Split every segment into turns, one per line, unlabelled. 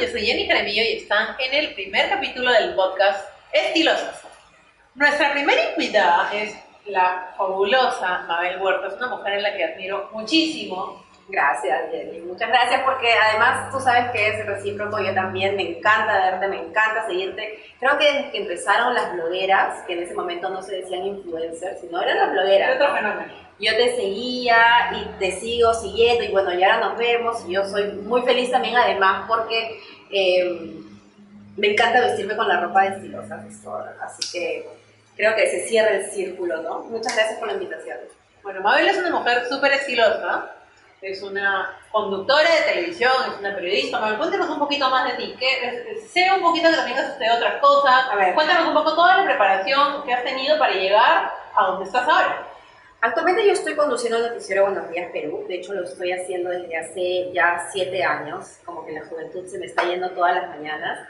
Yo soy Jenny Jaramillo y están en el primer capítulo del podcast Estilosas. Nuestra primera invitada es la fabulosa Mabel Huerta. Es una mujer en la que admiro muchísimo.
Gracias, Jenny. Muchas gracias porque además tú sabes que es recíproco. Yo también me encanta verte, me encanta seguirte. Creo que desde que empezaron las blogueras, que en ese momento no se decían influencers, sino eran las blogueras.
Otro fenómeno
yo te seguía y te sigo siguiendo y bueno, ya ahora nos vemos y yo soy muy feliz también además porque eh, me encanta vestirme con la ropa de estilosa, así que creo que se cierra el círculo, ¿no? Muchas gracias por la invitación.
Bueno, Mabel es una mujer súper estilosa, es una conductora de televisión, es una periodista. Mabel, cuéntanos un poquito más de ti. Que, sé un poquito que también has estudiado otras cosas. A ver. Cuéntanos un poco toda la preparación que has tenido para llegar a donde estás ahora.
Actualmente yo estoy conduciendo el noticiero Buenos Días Perú, de hecho lo estoy haciendo desde hace ya siete años, como que la juventud se me está yendo todas las mañanas,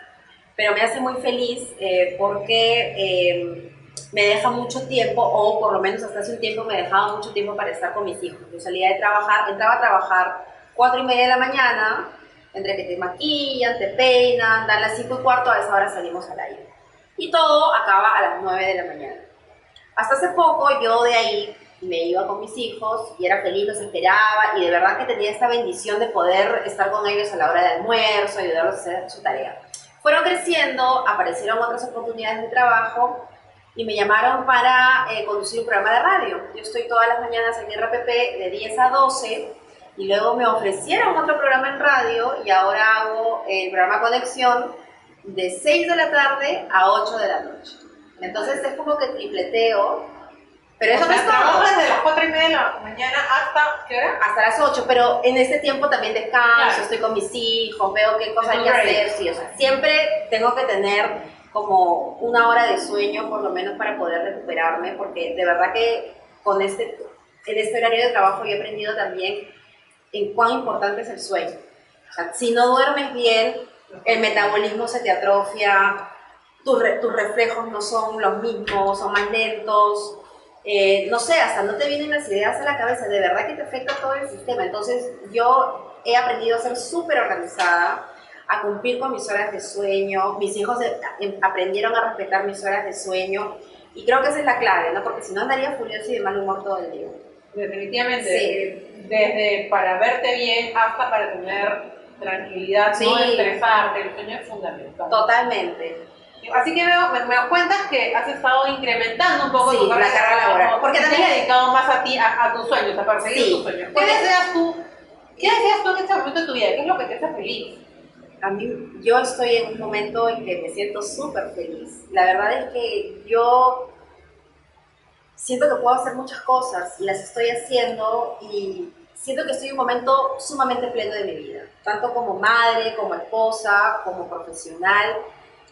pero me hace muy feliz eh, porque eh, me deja mucho tiempo, o por lo menos hasta hace un tiempo me dejaba mucho tiempo para estar con mis hijos. Yo salía de trabajar, entraba a trabajar cuatro y media de la mañana, entre que te maquillan, te peinan, dan las cinco y cuarto, a esa hora salimos al aire. Y todo acaba a las nueve de la mañana. Hasta hace poco yo de ahí me iba con mis hijos y era feliz, los esperaba y de verdad que tenía esta bendición de poder estar con ellos a la hora de almuerzo, ayudarlos a hacer su tarea. Fueron creciendo, aparecieron otras oportunidades de trabajo y me llamaron para eh, conducir un programa de radio. Yo estoy todas las mañanas en RPP de 10 a 12 y luego me ofrecieron otro programa en radio y ahora hago el programa Conexión de 6 de la tarde a 8 de la noche. Entonces es como que tripleteo
pero eso no es todo. desde las 4 y media de la mañana hasta, ¿qué hora?
Hasta las 8, pero en este tiempo también descanso, estoy con mis hijos, veo qué cosas hay que hacer, sí, o sea, siempre tengo que tener como una hora de sueño por lo menos para poder recuperarme, porque de verdad que con este, en este horario de trabajo yo he aprendido también en cuán importante es el sueño. O sea, si no duermes bien, el metabolismo se te atrofia, tus, tus reflejos no son los mismos, son más lentos, eh, no sé, hasta no te vienen las ideas a la cabeza, de verdad que te afecta todo el sistema. Entonces yo he aprendido a ser súper organizada, a cumplir con mis horas de sueño, mis hijos eh, em, aprendieron a respetar mis horas de sueño y creo que esa es la clave, ¿no? Porque si no andaría furioso y de mal humor todo el día.
Definitivamente, desde para verte bien hasta para tener tranquilidad, no estresarte, el sueño es fundamental.
Totalmente.
Así que veo, me, me cuentas que has estado incrementando un poco tu
carrera laboral.
Porque también has dedicado más a ti, a, tus sueños, a perseguir tus sueños. ¿Qué deseas tú? ¿Qué deseas tú en este momento de tu vida? ¿Qué es lo que te hace feliz?
A mí, yo estoy en un momento en que me siento súper feliz. La verdad es que yo siento que puedo hacer muchas cosas y las estoy haciendo y siento que estoy en un momento sumamente pleno de mi vida, tanto como madre, como esposa, como profesional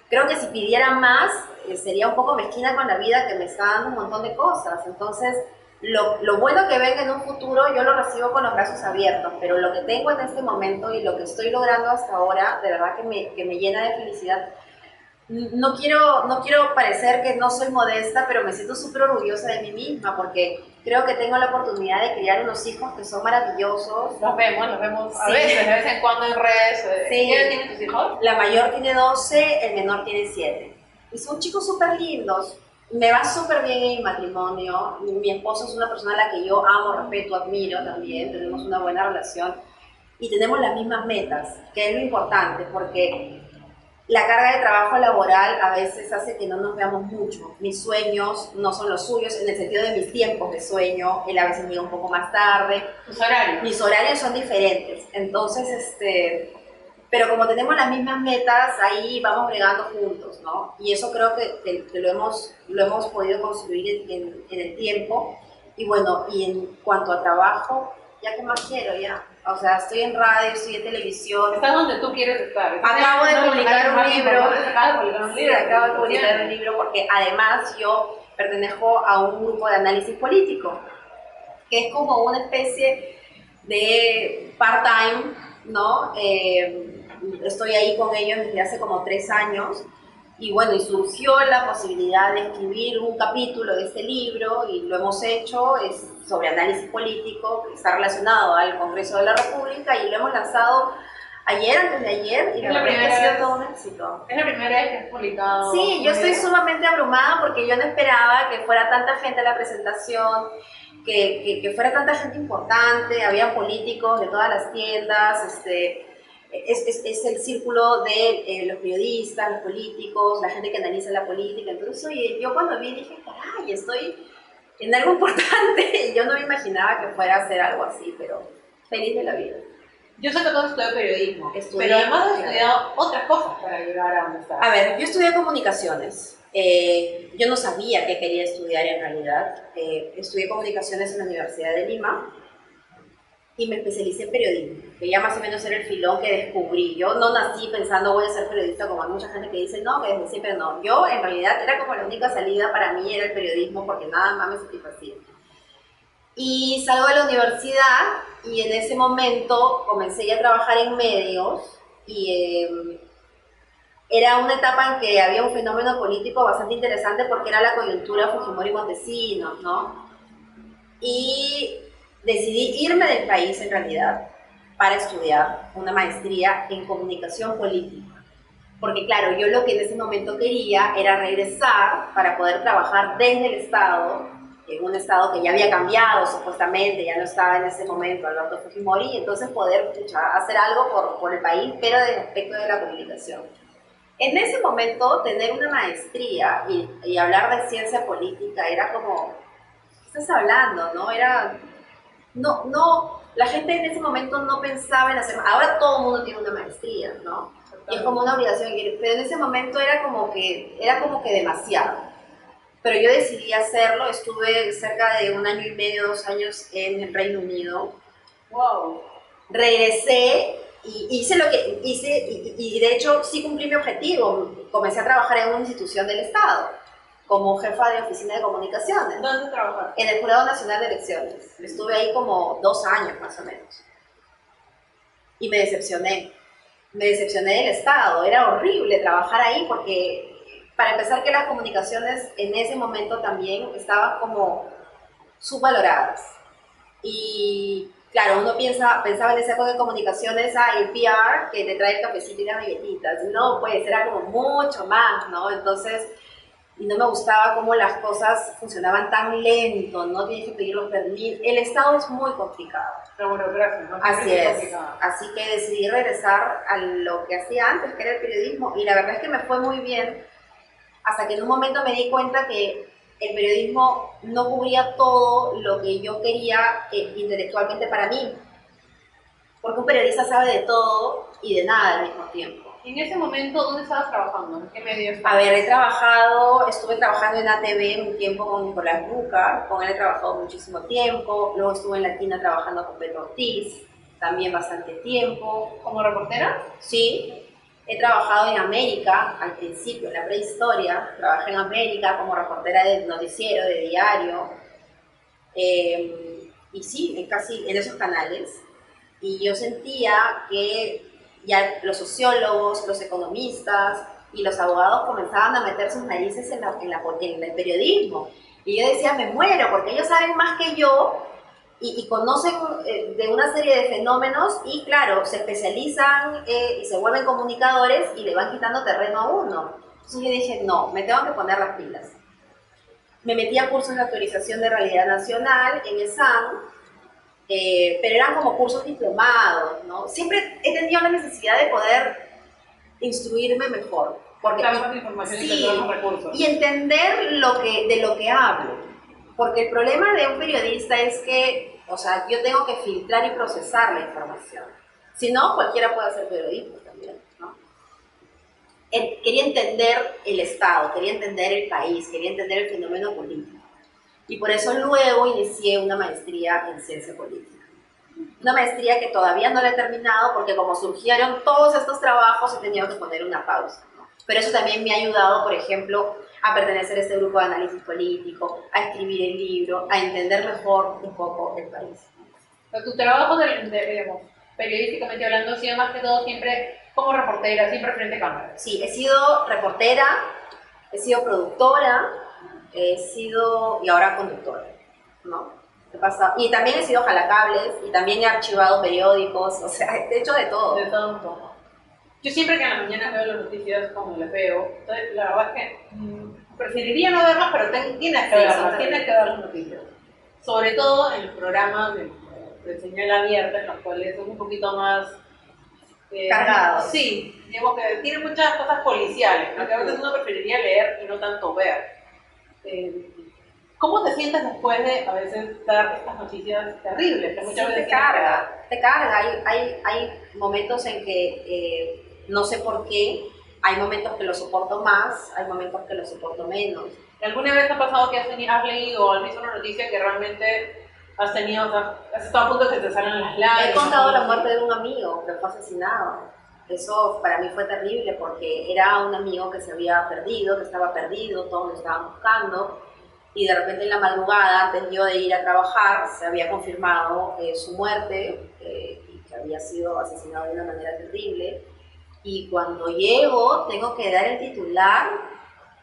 creo que si pidiera más, eh, sería un poco mezquina con la vida que me está dando un montón de cosas. Entonces, lo, lo, bueno que venga en un futuro, yo lo recibo con los brazos abiertos, pero lo que tengo en este momento y lo que estoy logrando hasta ahora, de verdad que me, que me llena de felicidad no quiero, no quiero parecer que no soy modesta, pero me siento súper orgullosa de mí misma porque creo que tengo la oportunidad de criar unos hijos que son maravillosos.
Los vemos, los vemos a veces, de vez en cuando en redes. Sí. ¿Qué tienen tus hijos?
La mayor tiene 12, el menor tiene 7. Y son chicos súper lindos. Me va súper bien en mi matrimonio. Mi esposo es una persona a la que yo amo, respeto, admiro también. Tenemos una buena relación. Y tenemos las mismas metas, que es lo importante, porque la carga de trabajo laboral a veces hace que no nos veamos mucho. Mis sueños no son los suyos en el sentido de mis tiempos de sueño. Él a veces llega un poco más tarde.
¿Tus horarios?
Mis horarios son diferentes. Entonces, este, pero como tenemos las mismas metas, ahí vamos bregando juntos, ¿no? Y eso creo que, lo, hemos, lo hemos podido construir en, en el tiempo. Y bueno, y en cuanto a trabajo, ya que más quiero, ya. O sea, estoy en radio, estoy en televisión.
Estás donde tú quieres estar.
Acabo de publicar un libro. Acabo de publicar un libro. acabo de publicar un libro porque además yo pertenezco a un grupo de análisis político, que es como una especie de part-time, ¿no? Eh, estoy ahí con ellos desde hace como tres años y bueno, y surgió la posibilidad de escribir un capítulo de este libro y lo hemos hecho, es sobre análisis político, que está relacionado al Congreso de la República y lo hemos lanzado ayer, antes de ayer, y
Es
la es que ha
primera
sido
vez.
todo un éxito.
Es la primera vez que has publicado.
Sí, yo estoy sumamente abrumada porque yo no esperaba que fuera tanta gente a la presentación, que, que, que fuera tanta gente importante, había políticos de todas las tiendas, este, es, es, es el círculo de eh, los periodistas, los políticos, la gente que analiza la política. Entonces, oye, yo cuando vi dije, caray, estoy en algo importante. Yo no me imaginaba que fuera a hacer algo así, pero feliz de la vida.
Yo sé que tú has estudiado periodismo,
Estudié,
pero además
claro.
estudiado otras cosas para llegar a donde estás.
A ver, yo estudié comunicaciones. Eh, yo no sabía qué quería estudiar en realidad. Eh, estudié comunicaciones en la Universidad de Lima y me especialicé en periodismo, que ya más o menos era el filón que descubrí. Yo no nací pensando voy a ser periodista como hay mucha gente que dice no, que desde siempre no. Yo en realidad era como la única salida para mí era el periodismo porque nada más me satisfacía. Y salgo de la universidad y en ese momento comencé ya a trabajar en medios y eh, era una etapa en que había un fenómeno político bastante interesante porque era la coyuntura Fujimori Montesinos, ¿no? Y decidí irme del país en realidad para estudiar una maestría en comunicación política. Porque claro, yo lo que en ese momento quería era regresar para poder trabajar desde el Estado, en un Estado que ya había cambiado supuestamente, ya no estaba en ese momento Alberto Fujimori, y entonces poder hacer algo por, por el país, pero desde el aspecto de la comunicación. En ese momento, tener una maestría y, y hablar de ciencia política era como, ¿qué estás hablando? ¿No? Era, no, no, la gente en ese momento no pensaba en hacer, ahora todo el mundo tiene una maestría, ¿no? Y es como una obligación, pero en ese momento era como que, era como que demasiado. Pero yo decidí hacerlo, estuve cerca de un año y medio, dos años en el Reino Unido,
Wow.
regresé y hice lo que hice y, y de hecho sí cumplí mi objetivo. Comencé a trabajar en una institución del Estado como jefa de oficina de comunicaciones
¿Dónde trabajas?
en el Jurado Nacional de Elecciones. Estuve ahí como dos años más o menos. Y me decepcioné. Me decepcioné del Estado. Era horrible trabajar ahí porque, para empezar, que las comunicaciones en ese momento también estaban como subvaloradas. Y claro, uno piensa, pensaba en esa época de comunicaciones, ah, el PR que te trae el cafecito y las galletitas. No, pues era como mucho más, ¿no? Entonces, y no me gustaba cómo las cosas funcionaban tan lento, no tienes que pedir los permisos. El Estado es muy complicado.
Burocracia, ¿no?
Así es. Así que decidí regresar a lo que hacía antes, que era el periodismo, y la verdad es que me fue muy bien, hasta que en un momento me di cuenta que el periodismo no cubría todo lo que yo quería eh, intelectualmente para mí. Porque un periodista sabe de todo y de nada al mismo tiempo.
En ese momento, ¿dónde estabas trabajando? ¿En qué medio estabas?
A ver, he trabajado, estuve trabajando en ATV un tiempo con Nicolás Buca, con él he trabajado muchísimo tiempo, luego estuve en Latina trabajando con Pedro Ortiz, también bastante tiempo.
¿Como reportera?
Sí, he trabajado en América al principio, en la prehistoria, trabajé en América como reportera de noticiero, de diario, eh, y sí, en casi en esos canales. Y yo sentía que ya los sociólogos, los economistas y los abogados comenzaban a meter sus narices en, la, en, la, en el periodismo. Y yo decía, me muero, porque ellos saben más que yo y, y conocen eh, de una serie de fenómenos y, claro, se especializan eh, y se vuelven comunicadores y le van quitando terreno a uno. Entonces yo dije, no, me tengo que poner las pilas. Me metí a cursos de autorización de realidad nacional en ESAM, eh, pero eran como cursos diplomados, ¿no? Siempre he tenido la necesidad de poder instruirme mejor. Porque,
información y
sí,
más recursos.
y entender lo que, de lo que hablo. Porque el problema de un periodista es que, o sea, yo tengo que filtrar y procesar la información. Si no, cualquiera puede hacer periodismo también, Quería entender el Estado, quería entender el país, quería entender el fenómeno político. Y por eso luego inicié una maestría en ciencia política. Una maestría que todavía no la he terminado porque como surgieron todos estos trabajos he tenido que poner una pausa. Pero eso también me ha ayudado, por ejemplo, a pertenecer a este grupo de análisis político, a escribir el libro, a entender mejor un poco el país.
O sea, tu trabajo, de, de- digamos, periodísticamente hablando, ha sido más que todo siempre como reportera, siempre frente a cámara.
Sí, he sido reportera, he sido productora, he sido y ahora conductora, ¿no? He pasado. Y también he sido jalacables y también he archivado periódicos, o sea, he hecho de todo.
De todo un poco. Yo siempre que en las mañanas veo las noticias como las veo, entonces, la verdad es que mm, preferiría no verlas, pero ten- tienes que
Sí,
verlas, tienes que ver las noticias. Sobre todo en los programas de, de señal abierta, en los cuales son un poquito más... eh,
Cargados.
Sí, digamos que tiene muchas cosas policiales, ¿no? que a veces uno preferiría leer y no tanto ver. Eh, ¿Cómo te sientes después de a veces dar estas noticias terribles? Que
Sí,
muchas veces
te carga, te carga. Hay, hay, hay momentos en que eh, no sé por qué, hay momentos que lo soporto más, hay momentos que lo soporto menos.
¿Alguna vez te ha pasado que has, tenido, has leído o has visto una noticia que realmente has tenido, o sea, has estado a punto de que te salgan las lágrimas?
He contado la muerte de un amigo que fue asesinado. Eso para mí fue terrible porque era un amigo que se había perdido, que estaba perdido, todos lo estaban buscando. Y de repente en la madrugada, antes de ir a trabajar, se había confirmado eh, su muerte eh, y que había sido asesinado de una manera terrible. Y cuando llego, tengo que dar el titular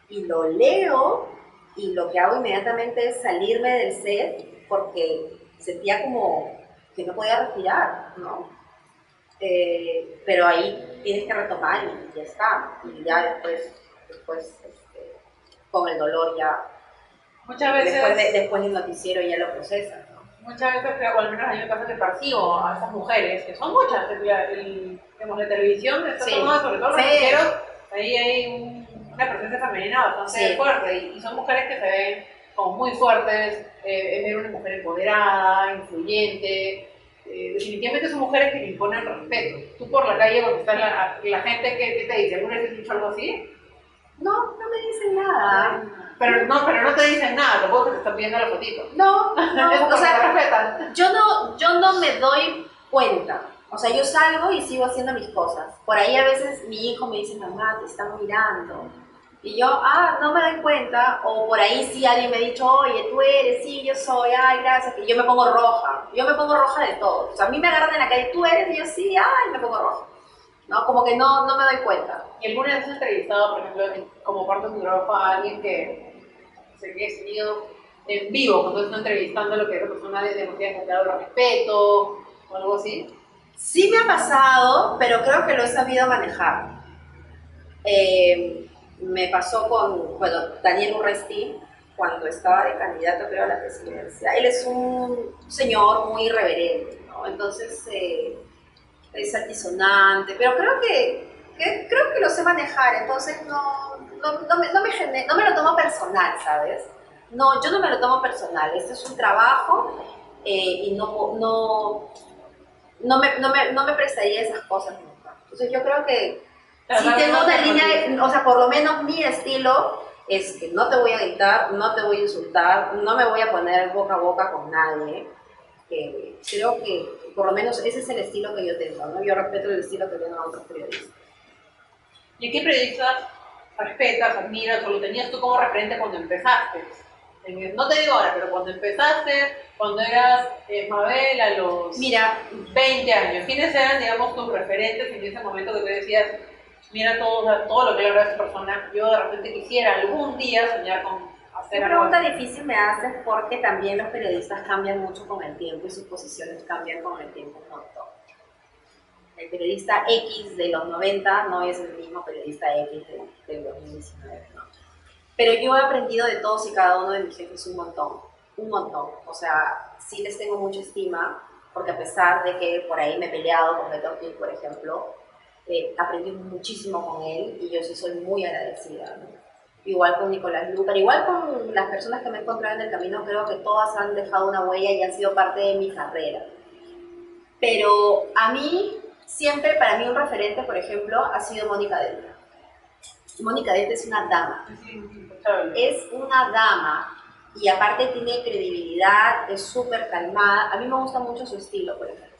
y lo leo y lo que hago inmediatamente es salirme del set porque sentía como que no podía respirar, ¿no? Eh, pero ahí tienes que retomar y ya está. Y ya después, después este, con el dolor ya,
Muchas veces,
después, de- después del noticiero ya lo procesas, ¿no?
muchas veces, o al menos mí me pasa que percibo a estas mujeres, que son muchas, el- digamos, la televisión está
Sí.
tomada, sobre todo los
Sí.
noticieros, ahí hay un- una presencia femenina bastante
Sí.
fuerte y, y son mujeres que se ven como muy fuertes, eh, es ver una mujer empoderada, influyente, eh, definitivamente son mujeres que le imponen respeto. Tú por la calle, cuando estás la, la gente, ¿qué, qué te dice? ¿Alguna vez has dicho algo así?
No, no me dicen nada.
Pero no, pero no te dicen nada, tampoco que te están pidiendo la fotito.
No, no, o
te
sea,
respetan.
yo no, yo no me doy cuenta. O sea, yo salgo y sigo haciendo mis cosas. Por ahí a veces mi hijo me dice, mamá, te están mirando. Y yo, ah, no me doy cuenta. O por ahí sí alguien me ha dicho, oye, tú eres, sí, yo soy, ay, gracias. Y yo me pongo roja. Yo me pongo roja de todo. O sea, a mí me agarran en la calle, tú eres, y yo sí, ay, me pongo roja. ¿No? Como que no, no me doy cuenta.
¿Y alguna vez has entrevistado, por ejemplo, como parte de tu trabajo a alguien que se ha tenido en vivo, cuando está entrevistando lo que esa persona de demasiado faltado el respeto o algo así?
Sí me ha pasado, pero creo que lo he sabido manejar. Eh, me pasó con, bueno, Daniel Urresti, cuando estaba de candidato, creo, a la presidencia. Él es un señor muy irreverente, ¿no? Entonces, eh, es altisonante, pero creo que, creo que lo sé manejar, entonces no, no, no me, no, me no me lo tomo personal, ¿sabes? No, yo no me lo tomo personal, este es un trabajo eh, y no, no, no, me, no, me, no me prestaría esas cosas nunca. Entonces yo creo que Sí
no,
tengo una
te
línea, o sea, por lo menos mi estilo es que no te voy a gritar, no te voy a insultar, no me voy a poner boca a boca con nadie. Que creo que por lo menos ese es el estilo que yo tengo, ¿no? Yo respeto el estilo que tienen otros periodistas.
¿Y qué periodistas respetas, admiras o lo tenías tú como referente cuando empezaste? No te digo ahora, pero cuando empezaste, cuando eras eh, Mabel a los
Mira,
20 años, ¿quiénes eran, digamos, tus referentes en ese momento que tú decías, mira todo, todo lo que logra esta persona, yo de repente quisiera algún día soñar con hacer
Una
algo
pregunta
así"?
difícil me haces porque también los periodistas cambian mucho con el tiempo y sus posiciones cambian con el tiempo un montón. El periodista X de los 90 no es el mismo periodista X de, del 2019, ¿no? Pero yo he aprendido de todos y cada uno de mis jefes un montón, un montón. O sea, sí les tengo mucha estima porque a pesar de que por ahí me he peleado con Beto por ejemplo, eh, aprendí muchísimo con él y yo sí soy muy agradecida. ¿no? igual con Nicolás Lucar, igual con las personas que me he encontrado en el camino, creo que todas han dejado una huella y han sido parte de mi carrera. Pero a mí, siempre para mí un referente, por ejemplo, ha sido Mónica Dente. Mónica Dente es una dama, es una dama y aparte tiene credibilidad, es súper calmada. A mí me gusta mucho su estilo, por ejemplo.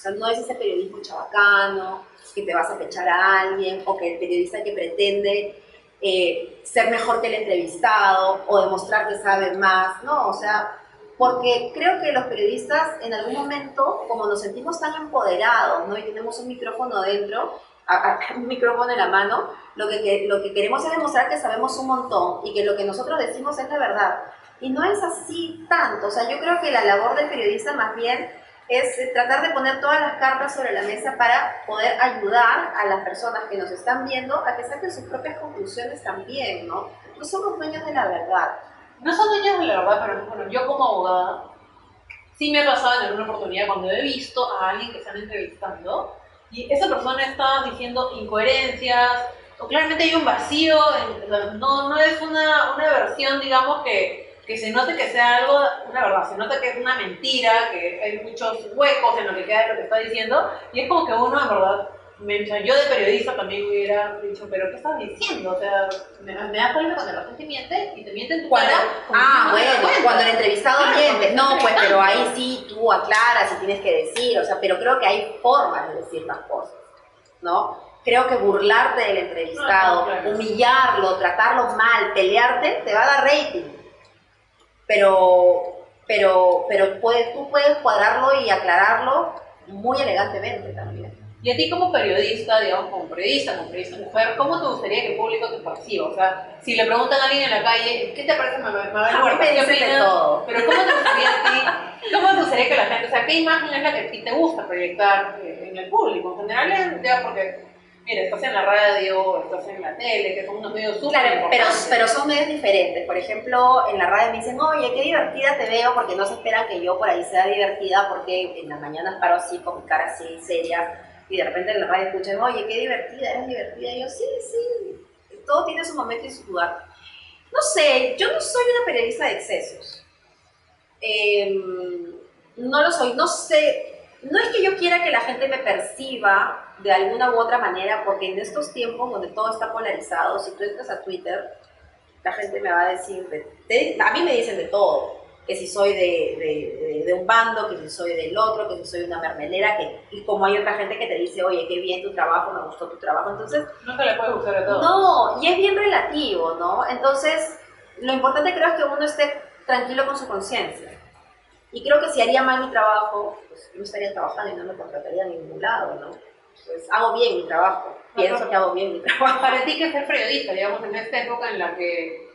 O sea, no es ese periodismo chabacano, que te vas a pechar a alguien, o que el periodista que pretende eh, ser mejor que el entrevistado, o demostrar que sabe más, ¿no? O sea, porque creo que los periodistas en algún momento, como nos sentimos tan empoderados, ¿no? Y tenemos un micrófono dentro, un micrófono en la mano, lo que- lo que queremos es demostrar que sabemos un montón y que lo que nosotros decimos es la verdad. Y no es así tanto. O sea, yo creo que la labor del periodista más bien es tratar de poner todas las cartas sobre la mesa para poder ayudar a las personas que nos están viendo a que saquen sus propias conclusiones también, ¿no? No somos dueños de la verdad.
No son dueños de la verdad, pero bueno, yo como abogada, sí me ha pasado en alguna oportunidad cuando he visto a alguien que están entrevistando y esa persona está diciendo incoherencias, o claramente hay un vacío, no, no es una, una versión, digamos, que que se note que sea algo, una verdad, se nota que es una mentira, que hay muchos huecos en lo que queda de lo que está diciendo, y es como que uno, en verdad, me, yo de periodista también hubiera dicho, pero ¿qué estás diciendo? O sea, me, me da problema cuando la gente miente y te miente en tu cara.
Ah, bueno, cuando el entrevistado miente. No, pues, pero ahí sí tú aclaras y tienes que decir, o sea, pero creo que hay formas de decir las cosas, ¿no? Creo que burlarte del entrevistado, humillarlo, tratarlo mal, pelearte, te va a dar rating pero, pero, pero tú puedes cuadrarlo y aclararlo muy elegantemente también.
Y a ti como periodista, digamos, como periodista, como periodista mujer, ¿cómo te gustaría que el público te perciba? O sea, si le preguntan a alguien en la calle, ¿qué te parece Mabel
Huerta? ¿Qué de todo.
Pero ¿cómo te gustaría a ti? ¿Cómo te gustaría que la gente, o sea, qué imagen es la que a ti te gusta proyectar eh, en el público? En general, ya porque mira, estás en la radio, estás en la tele, que son unos medios súper
Claro, pero, pero son medios diferentes. Por ejemplo, en la radio me dicen, oye, qué divertida te veo, porque no se esperan que yo por ahí sea divertida, porque en las mañanas paro así, con mi cara así, seria, y de repente en la radio escuchan, oye, qué divertida, eres divertida. Y yo, sí, sí, todo tiene su momento y su lugar. No sé, yo no soy una periodista de excesos. Em, no lo soy, no sé, no es que yo quiera que la gente me perciba de alguna u otra manera, porque en estos tiempos donde todo está polarizado, si tú entras a Twitter, la gente me va a decir, a mí me dicen de todo, que si soy de, de, un bando, que si soy del otro, que si soy una mermelera, que, y como hay otra gente que te dice, oye, qué bien tu trabajo, me gustó tu trabajo, entonces...
No te le puede gustar a todos.
No, y es bien relativo, ¿no? Entonces, lo importante creo es que uno esté tranquilo con su conciencia. Y creo que si haría mal mi trabajo, pues no estaría trabajando y no me contrataría a ningún lado, ¿no? pues hago bien mi trabajo, pienso que hago bien mi trabajo.
Para ti, que ser periodista, digamos, en esta época en la que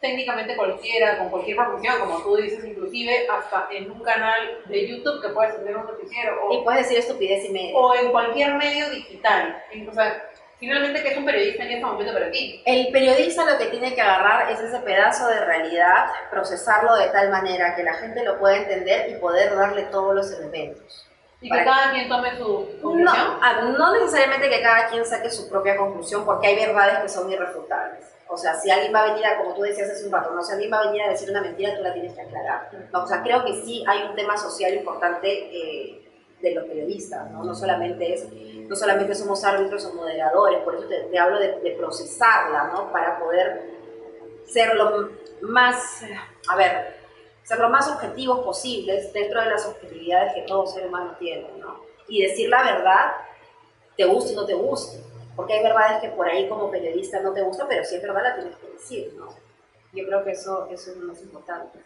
técnicamente cualquiera, con cualquier profesión, como tú dices, inclusive hasta en un canal de YouTube que puedes tener un noticiero.
O, y puedes decir estupidez y medio.
O en cualquier medio digital. O sea, finalmente, ¿qué es un periodista en este momento para ti?
El periodista lo que tiene que agarrar es ese pedazo de realidad, procesarlo de tal manera que la gente lo pueda entender y poder darle todos los elementos.
¿Y que cada quien tome su conclusión?
No, no necesariamente que cada quien saque su propia conclusión, porque hay verdades que son irrefutables. O sea, si alguien va a venir a, como tú decías hace un rato, no, si alguien va a venir a decir una mentira, tú la tienes que aclarar. o sea, creo que sí hay un tema social importante eh, de los periodistas, ¿no? No solamente, es, no solamente somos árbitros o moderadores, por eso te, hablo de, procesarla, ¿no? Para poder ser lo más, a ver, ser lo más objetivos posibles dentro de las objetividades que todo ser humano tiene, ¿no? Y decir la verdad, te guste o no te guste, porque hay verdades que por ahí como periodista no te gustan, pero si es verdad la tienes que decir, ¿no? Yo creo que eso, eso es lo más importante.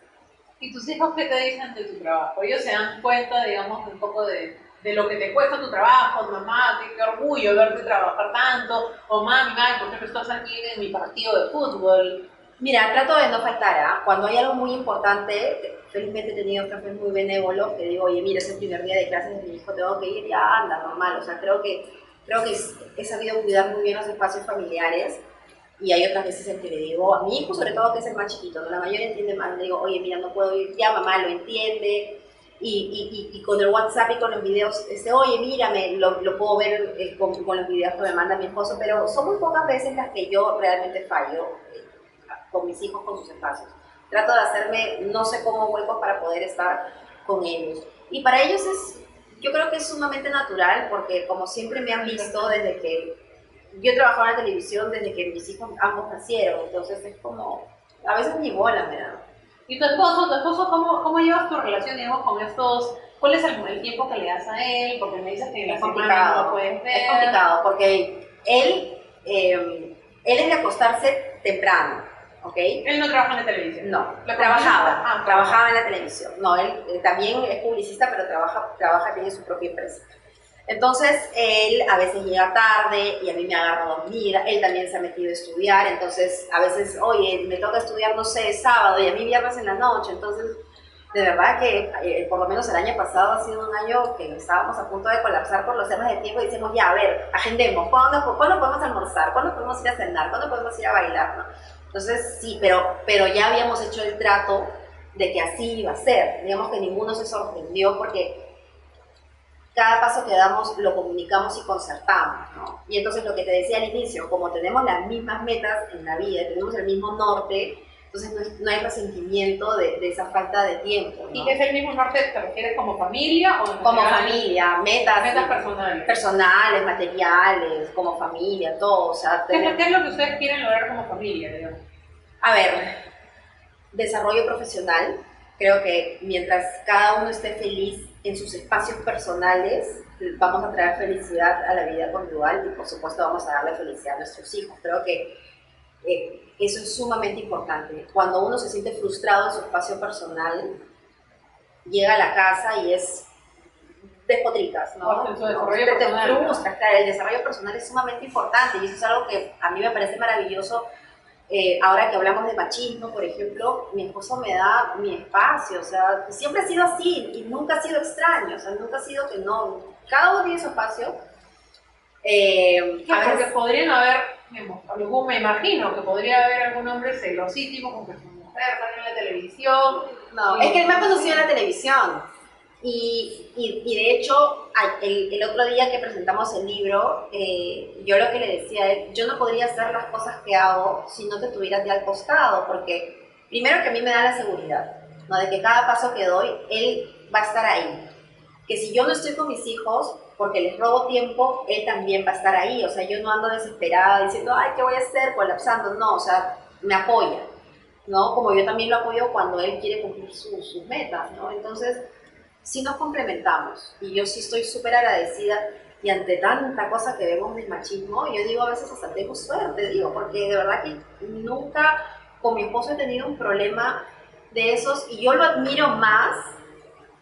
¿Y tus hijos qué te dicen de tu trabajo? Ellos se dan cuenta, digamos, un poco de, de lo que te cuesta tu trabajo, mamá, qué, orgullo verte trabajar tanto, o mami, mami, ¿por qué no estás aquí en mi partido de fútbol?
Mira, trato de no faltar, ¿ah? Cuando hay algo muy importante, felizmente he tenido jefes muy benévolos que digo, oye, mira, es el primer día de clases de mi hijo, tengo que ir, ya anda, normal. O sea, creo que, creo que he sabido cuidar muy bien los espacios familiares y hay otras veces en que le digo, a mi hijo sobre todo que es el más chiquito, ¿no? la mayoría entiende mal, le digo, oye, mira, no puedo ir, ya mamá lo entiende, y, y, y, con el WhatsApp y con los videos, este, oye, mírame, lo, lo puedo ver eh, con, con, los videos que me manda mi esposo, pero son muy pocas veces las que yo realmente fallo con mis hijos, con sus espacios. Trato de hacerme no sé cómo huecos para poder estar con ellos. Y para ellos es, yo creo que es sumamente natural porque como siempre me han visto desde que yo he trabajado en la televisión, desde que mis hijos ambos nacieron, entonces es como, a veces ni bola me da.
¿Y tu esposo, tu esposo cómo, cómo llevas tu relación, digamos, con estos, cuál es el, tiempo que le das a él? Porque me dices que
es complicado, no ver. Es complicado porque él, eh, él es de acostarse temprano
Él no trabaja en la televisión.
No, trabajaba, ah, trabajaba en la televisión. No, él, también es publicista, pero trabaja, trabaja, tiene su propia empresa. Entonces, él a veces llega tarde y a mí me agarra dormida, él también se ha metido a estudiar, entonces a veces, oye, me toca estudiar, no sé, sábado y a mí viernes en la noche, entonces de verdad que eh, por lo menos el año pasado ha sido un año que estábamos a punto de colapsar por los temas de tiempo y decimos, ya, a ver, agendemos, ¿cuándo, ¿cuándo podemos almorzar? ¿Cuándo podemos ir a cenar? ¿Cuándo podemos ir a bailar? ¿no? Entonces, sí, pero, pero ya habíamos hecho el trato de que así iba a ser. Digamos que ninguno se sorprendió porque cada paso que damos lo comunicamos y concertamos, ¿no? Y entonces lo que te decía al inicio, como tenemos las mismas metas en la vida, tenemos el mismo norte, entonces no, hay resentimiento de, de, esa falta de tiempo.
¿Y es el mismo norte, te refieres como familia o
Como familia, metas.
Metas personales.
Personales, materiales, como familia, todo. O sea,
¿Qué, es lo que ustedes quieren lograr como familia, digamos?
A ver, desarrollo profesional. Creo que mientras cada uno esté feliz en sus espacios personales, vamos a traer felicidad a la vida conyugal y por supuesto vamos a darle felicidad a nuestros hijos. Creo que eh, eso es sumamente importante. Cuando uno se siente frustrado en su espacio personal, llega a la casa y es despotricas, ¿no?
El desarrollo personal.
el desarrollo personal es sumamente importante y eso es algo que a mí me parece maravilloso. Eh, ahora que hablamos de machismo, por ejemplo, mi esposo me da mi espacio, o sea, siempre ha sido así y nunca ha sido extraño, o sea, nunca ha sido que no, cada uno tiene su espacio.
Eh, a porque podrían haber me imagino que podría haber algún hombre celosísimo con que su mujer sale en la televisión.
No, es que él me ha conocido en la televisión. Y, y, y de hecho, el, el, otro día que presentamos el libro, eh, yo lo que le decía es, yo no podría hacer las cosas que hago si no te tuvieras de al costado, porque primero que a mí me da la seguridad, ¿no? de que cada paso que doy, él va a estar ahí. Que si yo no estoy con mis hijos, porque les robo tiempo, él también va a estar ahí. O sea, yo no ando desesperada diciendo, ay, ¿qué voy a hacer? Colapsando. No, o sea, me apoya, ¿no? Como yo también lo apoyo cuando él quiere cumplir sus metas, ¿no? Entonces, sí nos complementamos. Y yo sí estoy súper agradecida. Y ante tanta cosa que vemos del machismo, yo digo a veces hasta tengo suerte, digo, porque de verdad que nunca con mi esposo he tenido un problema de esos y yo lo admiro más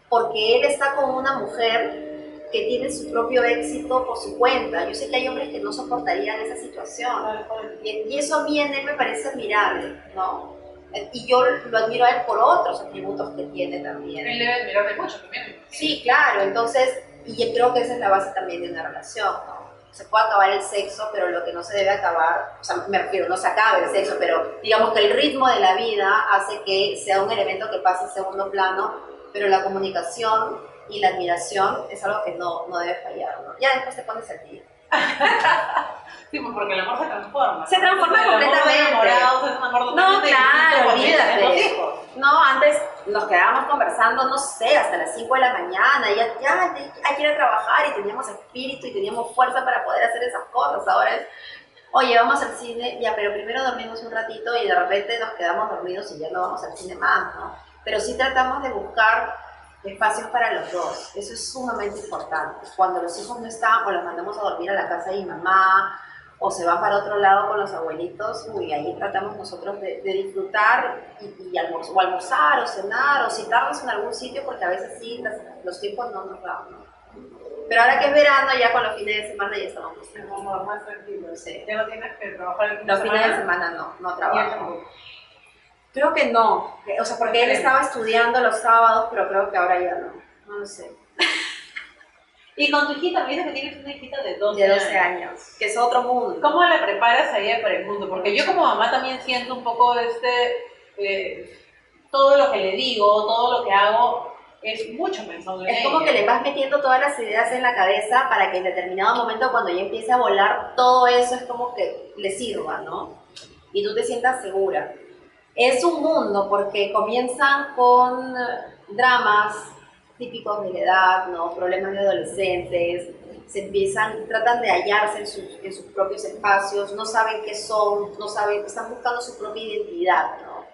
porque él está con una mujer que tiene su propio éxito por su cuenta. Yo sé que hay hombres que no soportarían esa situación. Y, eso a mí en él me parece admirable, ¿no? Y yo lo admiro a él por otros atributos que tiene también.
Él debe admirarte mucho también.
Sí, claro. Entonces, y yo creo que esa es la base también de una relación, ¿no? Se puede acabar el sexo, pero lo que no se debe acabar, o sea, me refiero, no se acabe el sexo, pero digamos que el ritmo de la vida hace que sea un elemento que pase a segundo plano, pero la comunicación y la admiración es algo que no, no debe fallar, ¿no? Ya después te pones el día.
sí, pues porque el amor se transforma.
Se transforma completamente. no, claro, olvídate. No, antes nos quedábamos conversando, no sé, hasta las 5 de la mañana, y ya, ya hay que ir a trabajar y teníamos espíritu y teníamos fuerza para poder hacer esas cosas. Ahora es, oye, vamos al cine, ya, pero primero dormimos un ratito y de repente nos quedamos dormidos y ya no vamos al cine más, ¿no? Pero sí tratamos de buscar espacios para los dos. Eso es sumamente importante. Cuando los hijos no están o los mandamos a dormir a la casa de mi mamá o se van para otro lado con los abuelitos, uy, ahí tratamos nosotros de, disfrutar y, o almorzar o cenar o citarnos en algún sitio porque a veces sí, los tiempos no nos dan. Pero ahora que es verano, ya con los fines de semana ya estamos
más tranquilos. Sí. Ya no tienes que trabajar
Los fines de semana no, no trabajo. Creo que no, o sea, porque él estaba estudiando los sábados, pero creo que ahora ya no, no lo sé.
Y con tu hijita, me dices que tienes una hijita de 12,
de 12 años. que es otro mundo.
¿Cómo la preparas a ella para el mundo? Porque yo como mamá también siento un poco este, eh, todo lo que le digo, todo lo que hago, es mucho pensando
en Es como que le vas metiendo todas las ideas en la cabeza para que en determinado momento cuando ella empiece a volar, todo eso es como que le sirva, ¿no? Y tú te sientas segura. Es un mundo porque comienzan con dramas típicos de la edad, ¿no? problemas de adolescentes, se empiezan, tratan de hallarse en sus, en sus propios espacios, no saben qué son, no saben, están buscando su propia identidad, ¿no?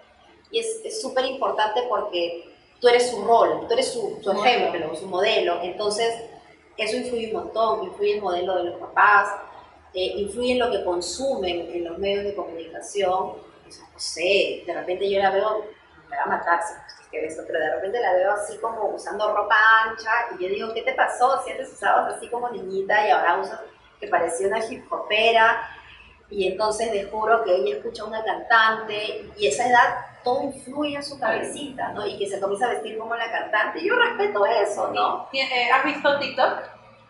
Y es súper importante porque tú eres su rol, tú eres su, su ejemplo, su modelo, entonces eso influye un montón, influye el modelo de los papás, eh, influye en lo que consumen en los medios de comunicación, no sé, de repente yo la veo, me va a matar si que esto, pero de repente la veo así como usando ropa ancha y yo digo, ¿qué te pasó? Si antes usabas así como niñita y ahora usas que parecía una hip hopera y entonces descubro que ella escucha a una cantante y esa edad todo influye en su cabecita, ¿no? Y que se comienza a vestir como la cantante. Yo respeto eso, ¿no?
Eh, ¿Has visto TikTok?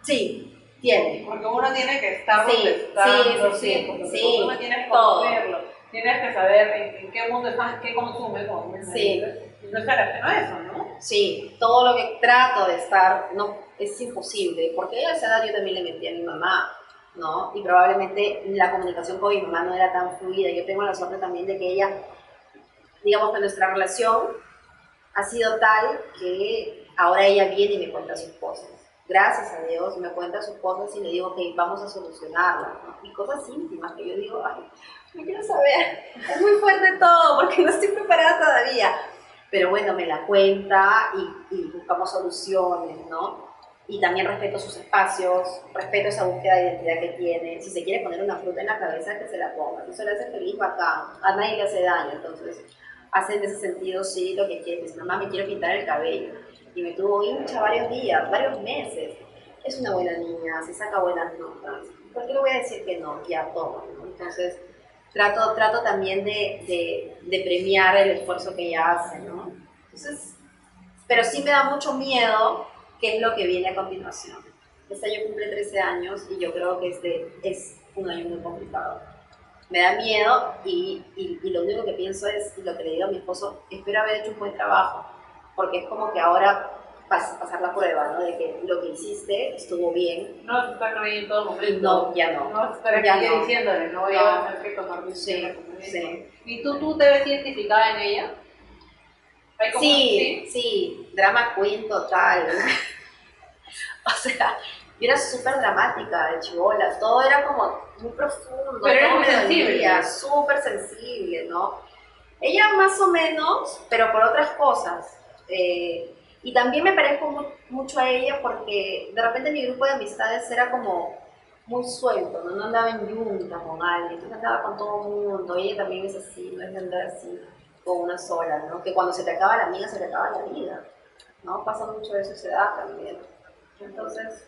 Sí, tiene.
Porque uno tiene que estar
Sí,
donde está,
sí, sí, sí,
porque
sí,
uno tiene que
todo.
Tienes que saber en, en qué mundo estás, qué consume, como me
Sí.
No ajeno a eso, ¿no?
Sí, todo lo que trato de estar, no, es imposible, porque a esa edad yo también le metí a mi mamá, ¿no? Y probablemente la comunicación con mi mamá no era tan fluida. Yo tengo la suerte también de que ella, digamos que nuestra relación ha sido tal que ahora ella viene y me cuenta sus cosas. Gracias a Dios me cuenta sus cosas y le digo que vamos a solucionarlas, ¿no? Y cosas íntimas que yo digo, ay, no quiero saber. Es muy fuerte todo porque no estoy preparada todavía. Pero bueno, me la cuenta y, y buscamos soluciones, ¿no? Y también respeto sus espacios, respeto esa búsqueda de identidad que tiene. Si se quiere poner una fruta en la cabeza, que se la ponga. Si eso le hace feliz, bacán. A nadie le hace daño. Entonces, hace en ese sentido, sí, lo que quiere. Dice, mamá, me quiero pintar el cabello. Y me tuvo hincha varios días, varios meses. Es una buena niña, se saca buenas notas. ¿Por qué le voy a decir que no? Ya toma, ¿no? Entonces, trato, trato también de, de, de premiar el esfuerzo que ella hace, ¿no? Entonces, pero sí me da mucho miedo qué es lo que viene a continuación. Este año cumple 13 años y yo creo que este es un año muy complicado. Me da miedo y, y, y lo único que pienso es, y lo que le digo a mi esposo, espero haber hecho un buen trabajo, porque es como que ahora pasar la prueba, ¿no? De que lo que hiciste estuvo bien
No vas a estar creyendo en todo momento.
no, ya no.
No vas a estar aquí
no.
diciéndole, no voy
No.
a tener que tomar mi
Sí, sí.
¿Y tú, tú te ves identificada en ella? ¿Hay como-
Sí, sí, drama queen total. o sea, yo era súper dramática de chivola, todo era como muy profundo.
Pero muy
me
sensible.
Súper sensible, ¿no? Ella más o menos, pero por otras cosas. Eh, y también me parezco mu- mucho a ella porque de repente mi grupo de amistades era como muy suelto, ¿no? No andaba en yunta con alguien, entonces andaba con todo el mundo. Ella también es así, no es de andar así con una sola, ¿no? Que cuando se te acaba la amiga, se te acaba la vida, ¿no? Pasa mucho de eso, se da también. Entonces,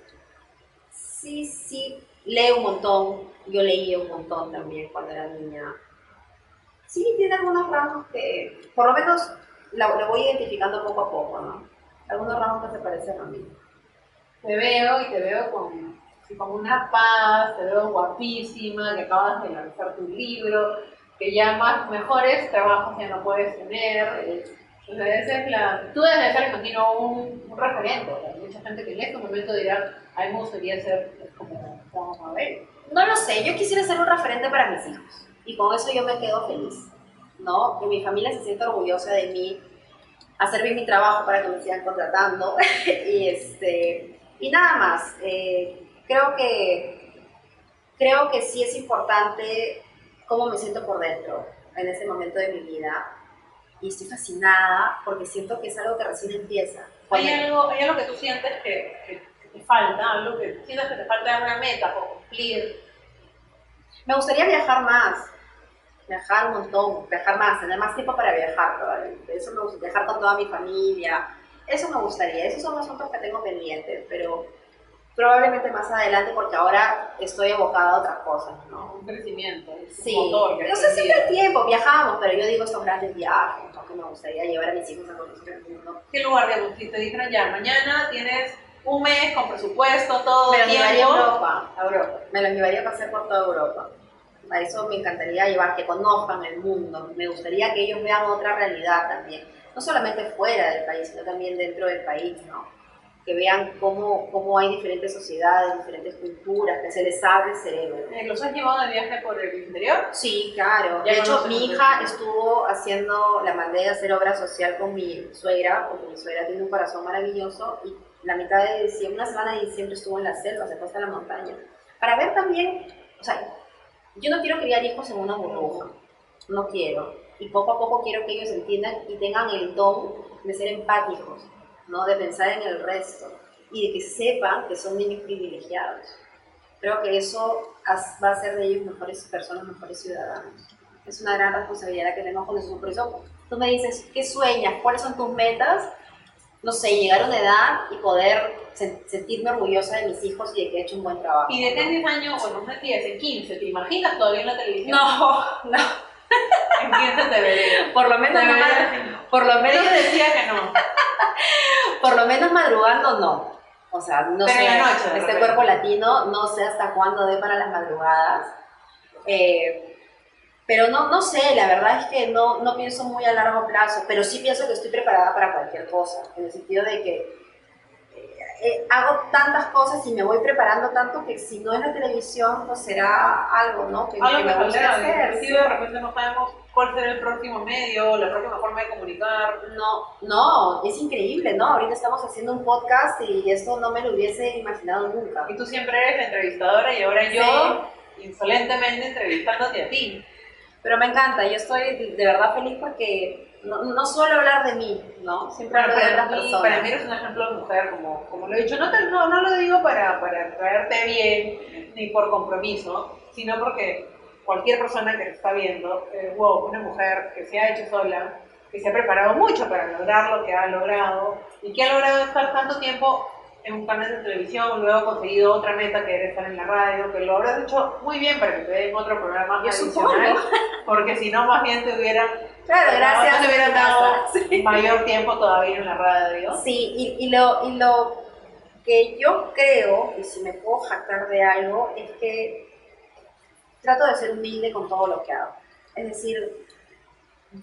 sí, sí, leo un montón, yo leía un montón también cuando era niña. Sí, tiene algunos rasgos que, por lo menos, la- lo voy identificando poco a poco, ¿no? Algunos rasgos que se parecen a mí.
Te veo y te veo con, con una paz, te veo guapísima, que acabas de lanzar tu libro, que ya más mejores trabajos ya no puedes tener. eh, sea, esa es la, tú debes ser imagino un, un referente. sea, mucha gente que en este momento dirá, a mí me gustaría ser pues, como Juan Mabel.
No lo sé, yo quisiera ser un referente para mis hijos y con eso yo me quedo feliz, ¿no? Que mi familia se sienta orgullosa de mí, hacer bien mi trabajo para que me sigan contratando y, este, y nada más. Eh, creo, que, creo que sí es importante cómo me siento por dentro en ese momento de mi vida y estoy fascinada porque siento que es algo que recién empieza.
¿Hay algo, ¿Hay algo que tú sientes que, que- que te falta? ¿Algo que sientes que te falta una meta por cumplir?
Me gustaría viajar más, viajar un montón, viajar más, tener más tiempo para viajar probablemente. Eso me gusta, viajar con toda mi familia, eso me gustaría. Esos son asuntos que tengo pendientes, pero probablemente más adelante porque ahora estoy evocada a otras cosas, ¿no?
Un crecimiento. un
Sí,
motor que
no sé hay
aprendido.
tiempo, viajamos, pero yo digo estos grandes viajes, ¿no? que me gustaría llevar a mis hijos a conocer el mundo.
¿Qué lugar de Si te dijeron ya, mañana tienes un mes con presupuesto, todo
Me los llevaría a Europa.
a Europa.
Me los llevaría a pasear por toda Europa. A eso me encantaría llevar, que conozcan el mundo. Me gustaría que ellos vean otra realidad también. No solamente fuera del país, sino también dentro del país, ¿no? Que vean cómo, cómo hay diferentes sociedades, diferentes culturas, que se les abre el cerebro.
Eh, ¿Los has llevado de viaje por el interior?
Sí, claro. De hecho, mi hija estuvo haciendo, la mandé a hacer obra social con mi suegra, porque mi suegra tiene un corazón maravilloso, y la mitad de diciembre, una semana de diciembre estuvo en la selva, se fue hasta la montaña, para ver también, o sea, yo no quiero criar hijos en una burbuja, no quiero, y poco a poco quiero que ellos entiendan y tengan el don de ser empáticos, ¿no? De pensar en el resto, y de que sepan que son niños privilegiados. Creo que eso va a hacer de ellos mejores personas, mejores ciudadanos. Es una gran responsabilidad que tenemos con eso. Por eso tú me dices, ¿qué sueñas? ¿Cuáles son tus metas? No sé, llegar a una edad y poder sentirme orgullosa de mis hijos y de que he hecho un buen trabajo.
Y de 10 años, bueno, no 10, en 15, ¿te imaginas todavía en la televisión?
No, no.
En 15 te vería.
Por lo menos, no, por lo menos
decía que no.
por lo menos madrugando no. O sea, no sé, este cuerpo latino, no sé hasta cuándo dé para las madrugadas. Eh, pero no, no sé, la verdad es que no, no pienso muy a largo plazo, pero sí pienso que estoy preparada para cualquier cosa, en el sentido de que eh, hago tantas cosas y me voy preparando tanto que si no es la televisión, pues será algo, ¿no?
Que, algo que me gusta hacer. Sí. de repente no sabemos cuál será el próximo medio, la próxima forma de comunicar.
No, no, es increíble, ¿no? Ahorita estamos haciendo un podcast y esto no me lo hubiese imaginado nunca.
Y tú siempre eres la entrevistadora y ahora yo insolentemente entrevistándote a ti.
Pero me encanta, yo estoy de verdad feliz porque no, no suelo hablar de mí, ¿no? Siempre hablo de otras personas.
Para mí eres un ejemplo de mujer, como, como lo he dicho. No, no, no lo digo para, para traerte bien ni por compromiso, sino porque cualquier persona que te está viendo, eh, wow, una mujer que se ha hecho sola, que se ha preparado mucho para lograr lo que ha logrado y que ha logrado estar tanto tiempo en un canal de televisión, luego ha conseguido otra meta que era estar en la radio, que lo habrás hecho muy bien para que te den otro programa más adicional, porque si no más bien te hubieran
Claro, gracias.
No te hubieran dado mayor tiempo todavía en la radio.
Sí, y, y, lo, y lo que yo creo, y si me puedo jactar de algo, es que trato de ser humilde con todo lo que hago. Es decir,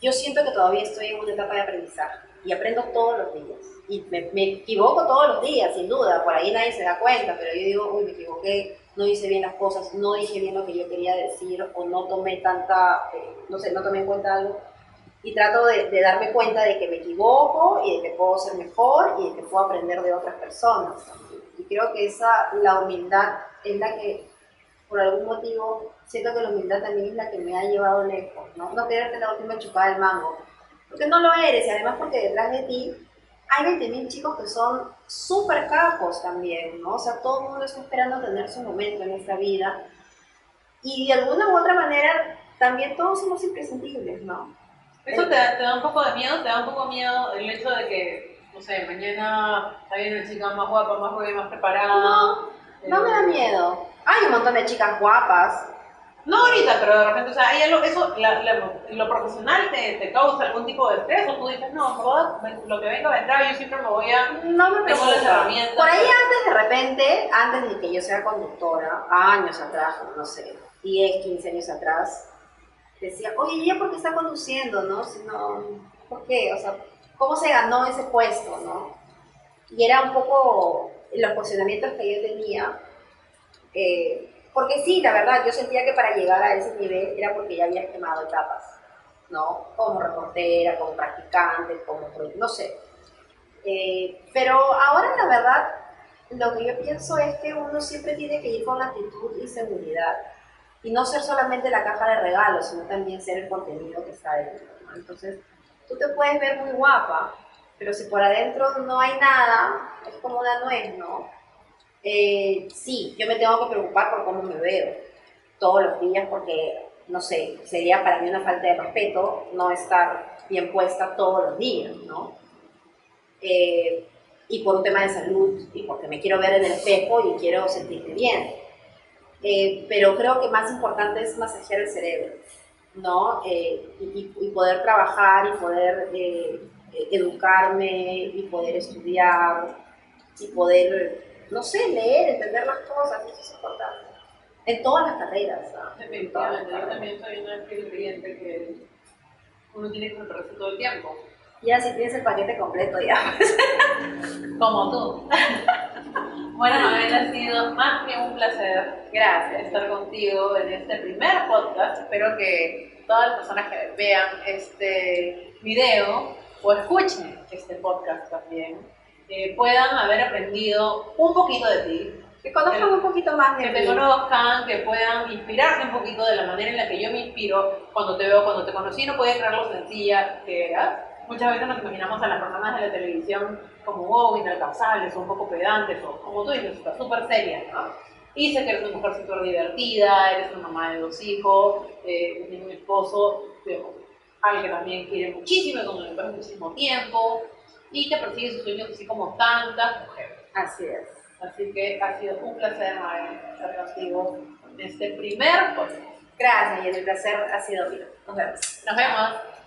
yo siento que todavía estoy en una etapa de aprendizaje y aprendo todos los días. Y me, me, equivoco todos los días, sin duda, por ahí nadie se da cuenta, pero yo digo, uy, me equivoqué, no hice bien las cosas, no dije bien lo que yo quería decir o no tomé tanta, eh, no sé, no tomé en cuenta algo y trato de, darme cuenta de que me equivoco y de que puedo ser mejor y de que puedo aprender de otras personas. Y creo que esa, la humildad es la que, por algún motivo, siento que la humildad también es la que me ha llevado lejos, ¿no? No quererte la última chupada del mango, porque no lo eres y además porque detrás de ti hay 20.000 chicos que son súper capos también, ¿no? O sea, todo el mundo está esperando tener su momento en esta vida y de alguna u otra manera también todos somos imprescindibles, ¿no?
¿Eso te, te, da un poco de miedo? ¿Te da un poco miedo el hecho de que, no sé, mañana hay una chica más guapa, más joven, más preparada?
No, no me da miedo. Hay un montón de chicas guapas.
No ahorita, pero de repente, o sea, algo, eso, la, lo profesional te, te, causa algún tipo de estrés o tú dices, no, verdad, lo que venga vendrá, yo siempre me voy a...
No me preocupa. Por ahí antes, de repente, antes de que yo sea conductora, años atrás, no sé, 10, 15 años atrás, decía, oye, ¿ella por qué está conduciendo, no? Si no, ¿por qué? O sea, ¿cómo se ganó ese puesto, no? Y era un poco los posicionamientos que yo tenía, eh, porque sí, la verdad, yo sentía que para llegar a ese nivel era porque ya había quemado etapas, ¿no? Como reportera, como practicante, como, no sé. Eh, pero ahora, la verdad, lo que yo pienso es que uno siempre tiene que ir con actitud y seguridad y no ser solamente la caja de regalos, sino también ser el contenido que está dentro. Entonces, tú te puedes ver muy guapa, pero si por adentro no hay nada, es como una nuez, ¿no? Eh, sí, yo me tengo que preocupar por cómo me veo todos los días porque, no sé, sería para mí una falta de respeto no estar bien puesta todos los días, ¿no? Eh, y por un tema de salud y porque me quiero ver en el espejo y quiero sentirme bien. Eh, pero creo que más importante es masajear el cerebro, ¿no? Eh, y, poder trabajar y poder educarme y poder estudiar y poder, no sé, leer, entender las cosas, eso es importante. En todas las carreras.
Definitivamente, yo también soy una creyente que uno tiene que prepararse todo el tiempo.
Ya si tienes el paquete completo, ya.
Como tú. Bueno, Mabel, ha sido más que un placer. Gracias estar contigo en este primer podcast. Espero que todas las personas que vean este video o escuchen este podcast también eh, puedan haber aprendido un poquito de ti.
Que conozcan un poquito más
de Que te conozcan, que puedan inspirarse un poquito de la manera en la que yo me inspiro cuando te veo, cuando te conocí, no podía creer lo sencilla que eras muchas veces nos imaginamos a las personas de la televisión como wow, inalcanzables o un poco pedantes o como tú dices, súper serias, ¿no? Y sé que eres una mujer súper divertida, eres una mamá de dos hijos, eh, tienes un esposo, digamos, alguien que también quiere muchísimo, con el muchísimo tiempo, y que persigue sus sueños así como tantas mujeres.
Así es.
Así que ha sido un placer, estar contigo en este primer podcast.
Gracias, y el placer ha sido mío. Nos vemos.
Nos vemos.